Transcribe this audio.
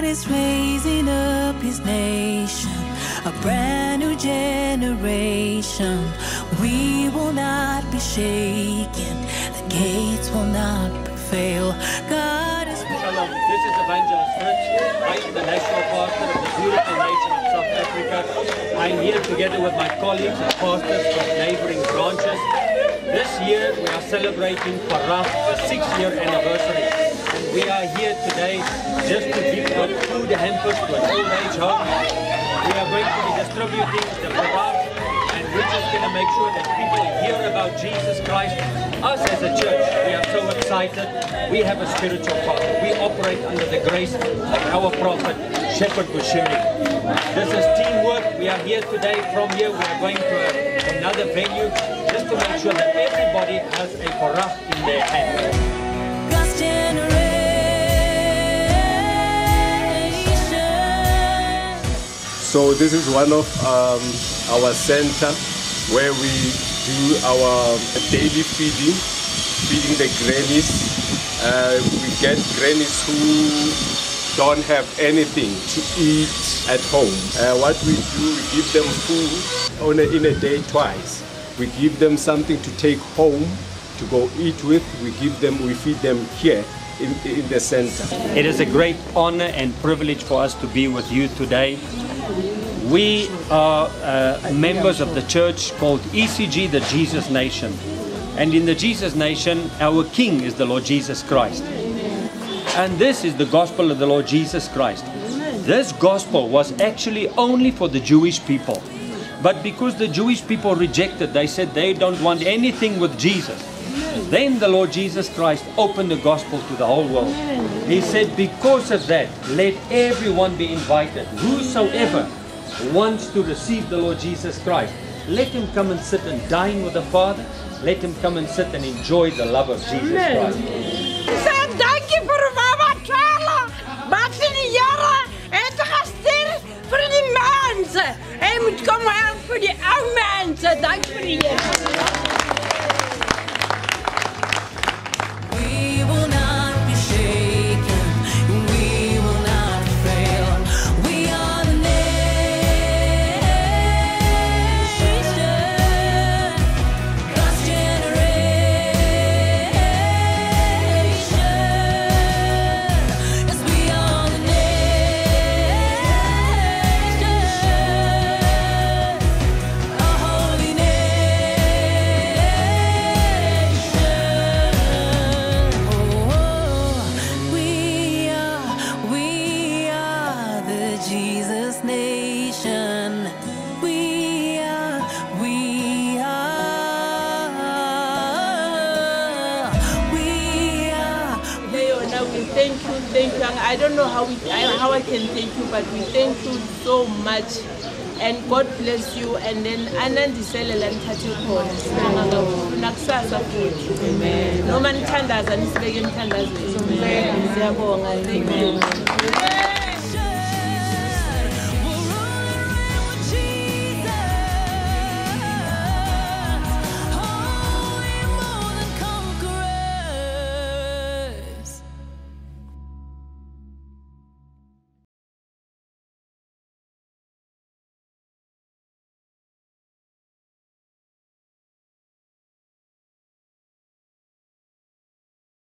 God is raising up his nation, a brand new generation. We will not be shaken, the gates will not prevail. God is Shalom, this is Evangelist Fritz. I am the national pastor of the beautiful nation of South Africa. I'm here together with my colleagues and pastors from neighboring branches. This year we are celebrating Parach, the sixth year anniversary. We are here today just to give out food hampers to an old age home. We are going to be distributing the Parach and we're just going to make sure that people hear about Jesus Christ. Us as a church, we are so excited. We have a spiritual father. We operate under the grace of our prophet, Shepherd Bushiri. This is teamwork. We are here today. From here, we are going to another venue just to make sure that everybody has a parach in their hand. So this is one of um, our center where we do our daily feeding, feeding the grannies. Uh, we get grannies who don't have anything to eat at home. Uh, what we do, we give them food on a, in a day twice. We give them something to take home to go eat with. We give them, we feed them here in, in the center. It is a great honor and privilege for us to be with you today. We are uh, members of the church called ECG, the Jesus Nation. And in the Jesus Nation, our King is the Lord Jesus Christ. And this is the gospel of the Lord Jesus Christ. This gospel was actually only for the Jewish people. But because the Jewish people rejected, they said they don't want anything with Jesus. Then the Lord Jesus Christ opened the gospel to the whole world. He said, Because of that, let everyone be invited. Whosoever wants to receive the Lord Jesus Christ, let him come and sit and dine with the Father. Let him come and sit and enjoy the love of Jesus Christ. Sê dankie vir Mama Charla. Wat vir die Here het gestuur vir die mense. Hy moet kom help vir die ou mense. Dankie vir die Here. Thank you, thank you. I don't know how we, I, how I can thank you, but we thank you so much. And God bless you. And then anandisele la nithathe khona. Sibonga kakhulu nakusasa futhi. Amen. Noma nithandaza nisibeke emthandazweni. Siyabonga. Thank you.